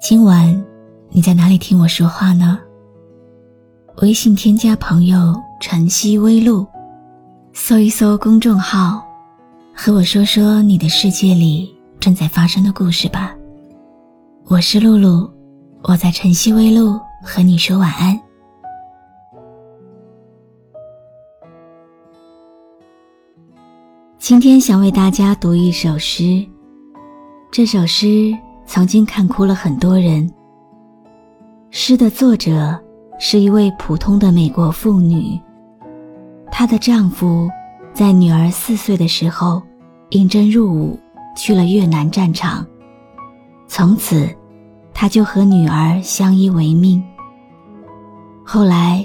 今晚你在哪里听我说话呢？微信添加朋友“晨曦微露”，搜一搜公众号，和我说说你的世界里正在发生的故事吧。我是露露，我在晨曦微露和你说晚安。今天想为大家读一首诗，这首诗。曾经看哭了很多人。诗的作者是一位普通的美国妇女，她的丈夫在女儿四岁的时候应征入伍，去了越南战场。从此，她就和女儿相依为命。后来，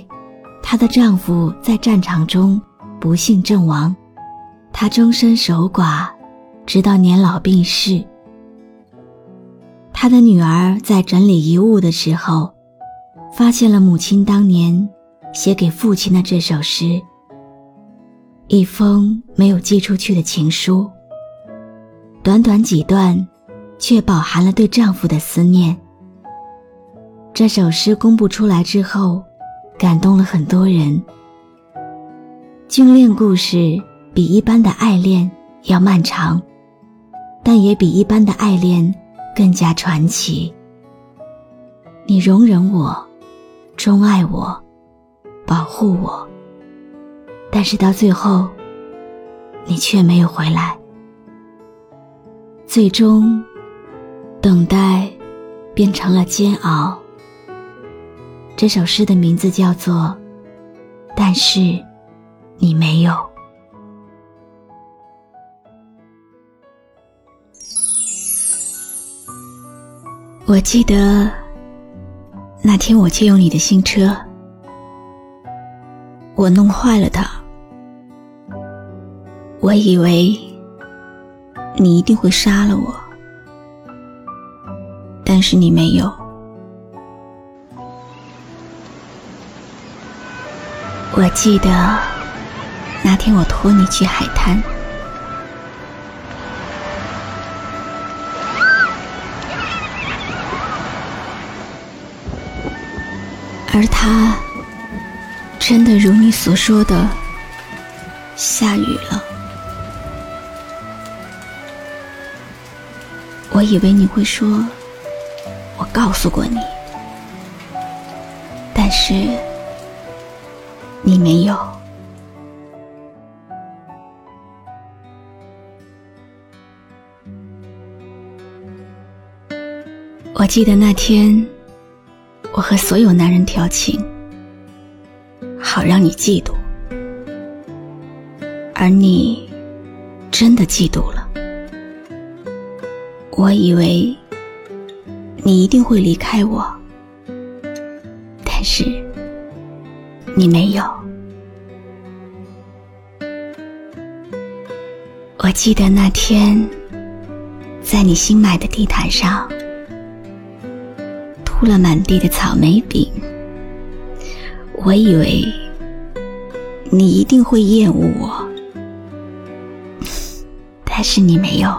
她的丈夫在战场中不幸阵亡，她终身守寡，直到年老病逝。他的女儿在整理遗物的时候，发现了母亲当年写给父亲的这首诗，一封没有寄出去的情书。短短几段，却饱含了对丈夫的思念。这首诗公布出来之后，感动了很多人。军恋故事比一般的爱恋要漫长，但也比一般的爱恋。更加传奇。你容忍我，钟爱我，保护我，但是到最后，你却没有回来。最终，等待变成了煎熬。这首诗的名字叫做《但是你没有》。我记得那天我借用你的新车，我弄坏了它。我以为你一定会杀了我，但是你没有。我记得那天我拖你去海滩。而他真的如你所说的下雨了。我以为你会说，我告诉过你，但是你没有。我记得那天。我和所有男人调情，好让你嫉妒，而你真的嫉妒了。我以为你一定会离开我，但是你没有。我记得那天，在你新买的地毯上。铺了满地的草莓饼，我以为你一定会厌恶我，但是你没有。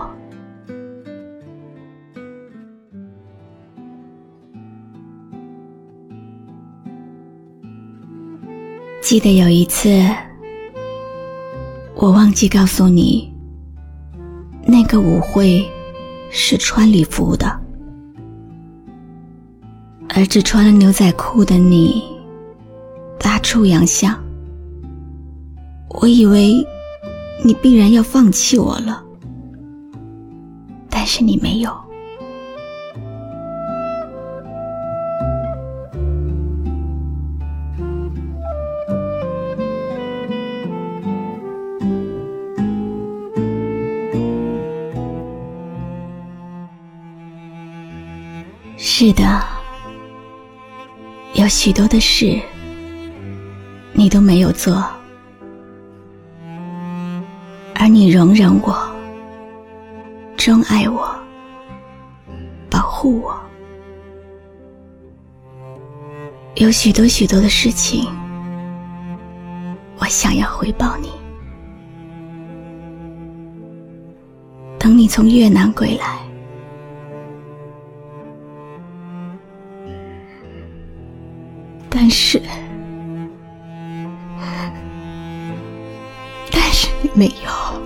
记得有一次，我忘记告诉你，那个舞会是穿礼服的。而只穿了牛仔裤的你，大出洋相。我以为你必然要放弃我了，但是你没有。是的，有许多的事你都没有做，而你容忍我，钟爱我，保护我。有许多许多的事情，我想要回报你。等你从越南归来，是，但是你没有。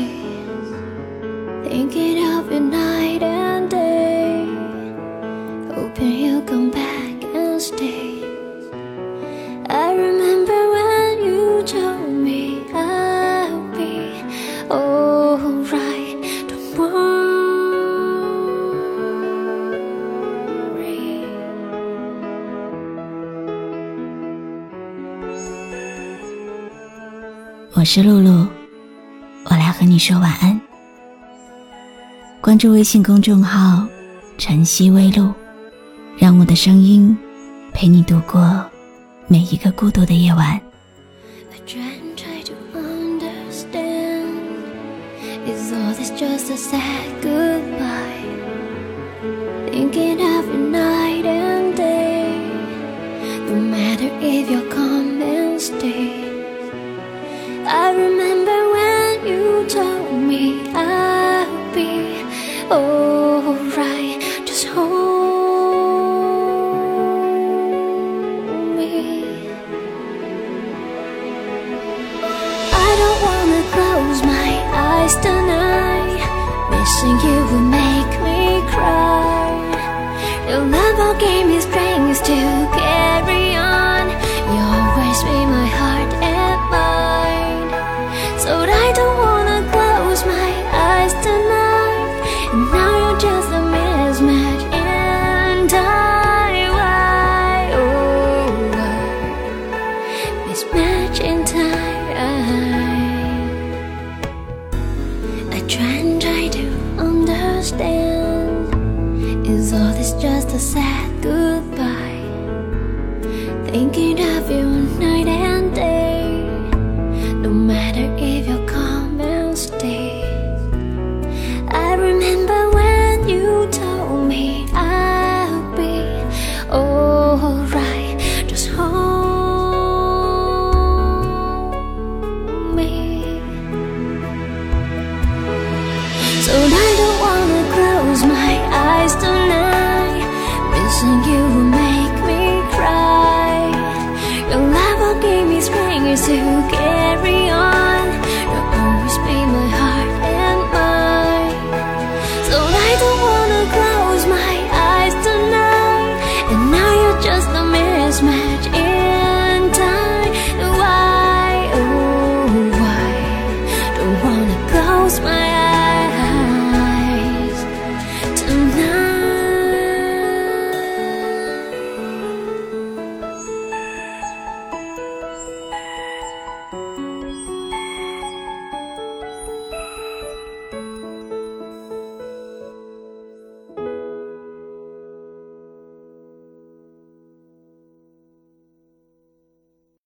我是露露，我来和你说晚安。关注微信公众号“晨曦微露”，让我的声音陪你度过每一个孤独的夜晚。